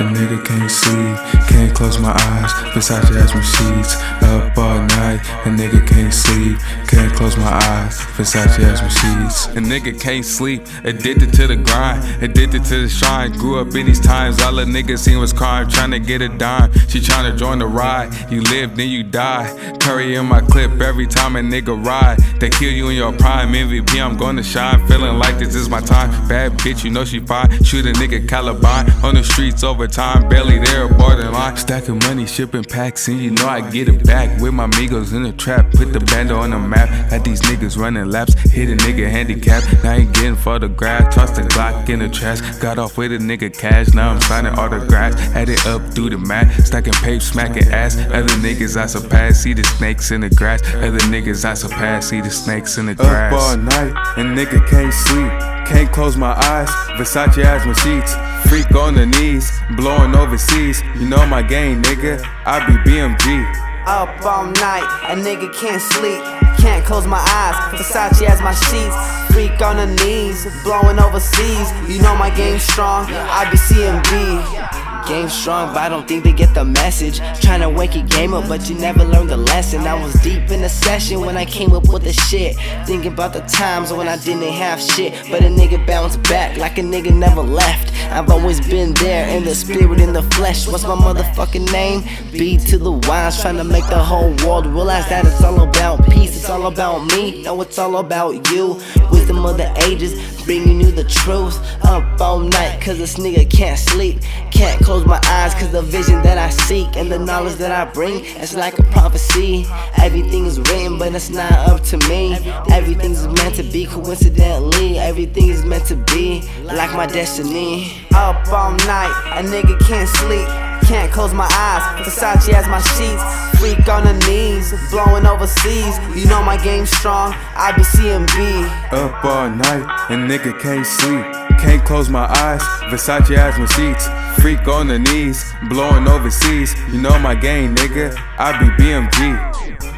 Yeah nigga can't sleep, can't close my eyes. Versace has my sheets up all night. A nigga can't sleep, can't close my eyes. Versace has my sheets. A nigga can't sleep, addicted to the grind, addicted to the shine. Grew up in these times, all a nigga seen was crime, trying to get a dime. She trying to join the ride. You live, then you die. Curry in my clip every time a nigga ride. They kill you in your prime. MVP, I'm gonna shine. Feeling like this is my time. Bad bitch, you know she fine. Shoot a nigga Caliban on the streets over time. Barely there, borderline. Stacking money, shipping packs, and you know I get it back. With my amigos in the trap, put the bando on the map. Had these niggas running laps, hit a nigga handicap. Now ain't getting photographed. Tossed the Glock in the trash. Got off with a nigga cash. Now I'm signing autographs. Had it up through the mat. Stacking paper, smacking ass. Other niggas I surpass. See the snakes in the grass. Other niggas I surpass. See the snakes in the grass. Up all night, and nigga can't sleep. Can't close my eyes, Versace my sheets. Freak on the knees, blowing overseas. You know my game, nigga. I be BMG. Up all night, a nigga can't sleep. Can't close my eyes, Versace has my sheets. Freak on the knees, blowing overseas. You know my game strong, I be CMB. Game strong, but I don't think they get the message. Trying to wake your game up, but you never learned the lesson. I was deep in the session when I came up with the shit. Thinking about the times when I didn't have shit, but a nigga bounced back like a nigga never left. I've always been there in the spirit, in the flesh. What's my motherfucking name? B to the wise, trying to make the whole world realize that it's all about peace. It's all about me. No, it's all about you. Wisdom of the ages, bringing you the truth. Up all night, cause this nigga can't sleep. Can't close my eyes, cause the vision that I seek and the knowledge that I bring, it's like a prophecy. Everything is written, but it's not up to me. Everything is meant to be coincidentally. Everything is meant to be like my destiny. Up all night, a nigga can't sleep. Can't close my eyes, Versace has my sheets. Freak on the knees, blowing overseas. You know my game strong, I be CMB. Up all night, and nigga can't sleep. Can't close my eyes, Versace has my sheets. Freak on the knees, blowing overseas. You know my game, nigga. I be BMG.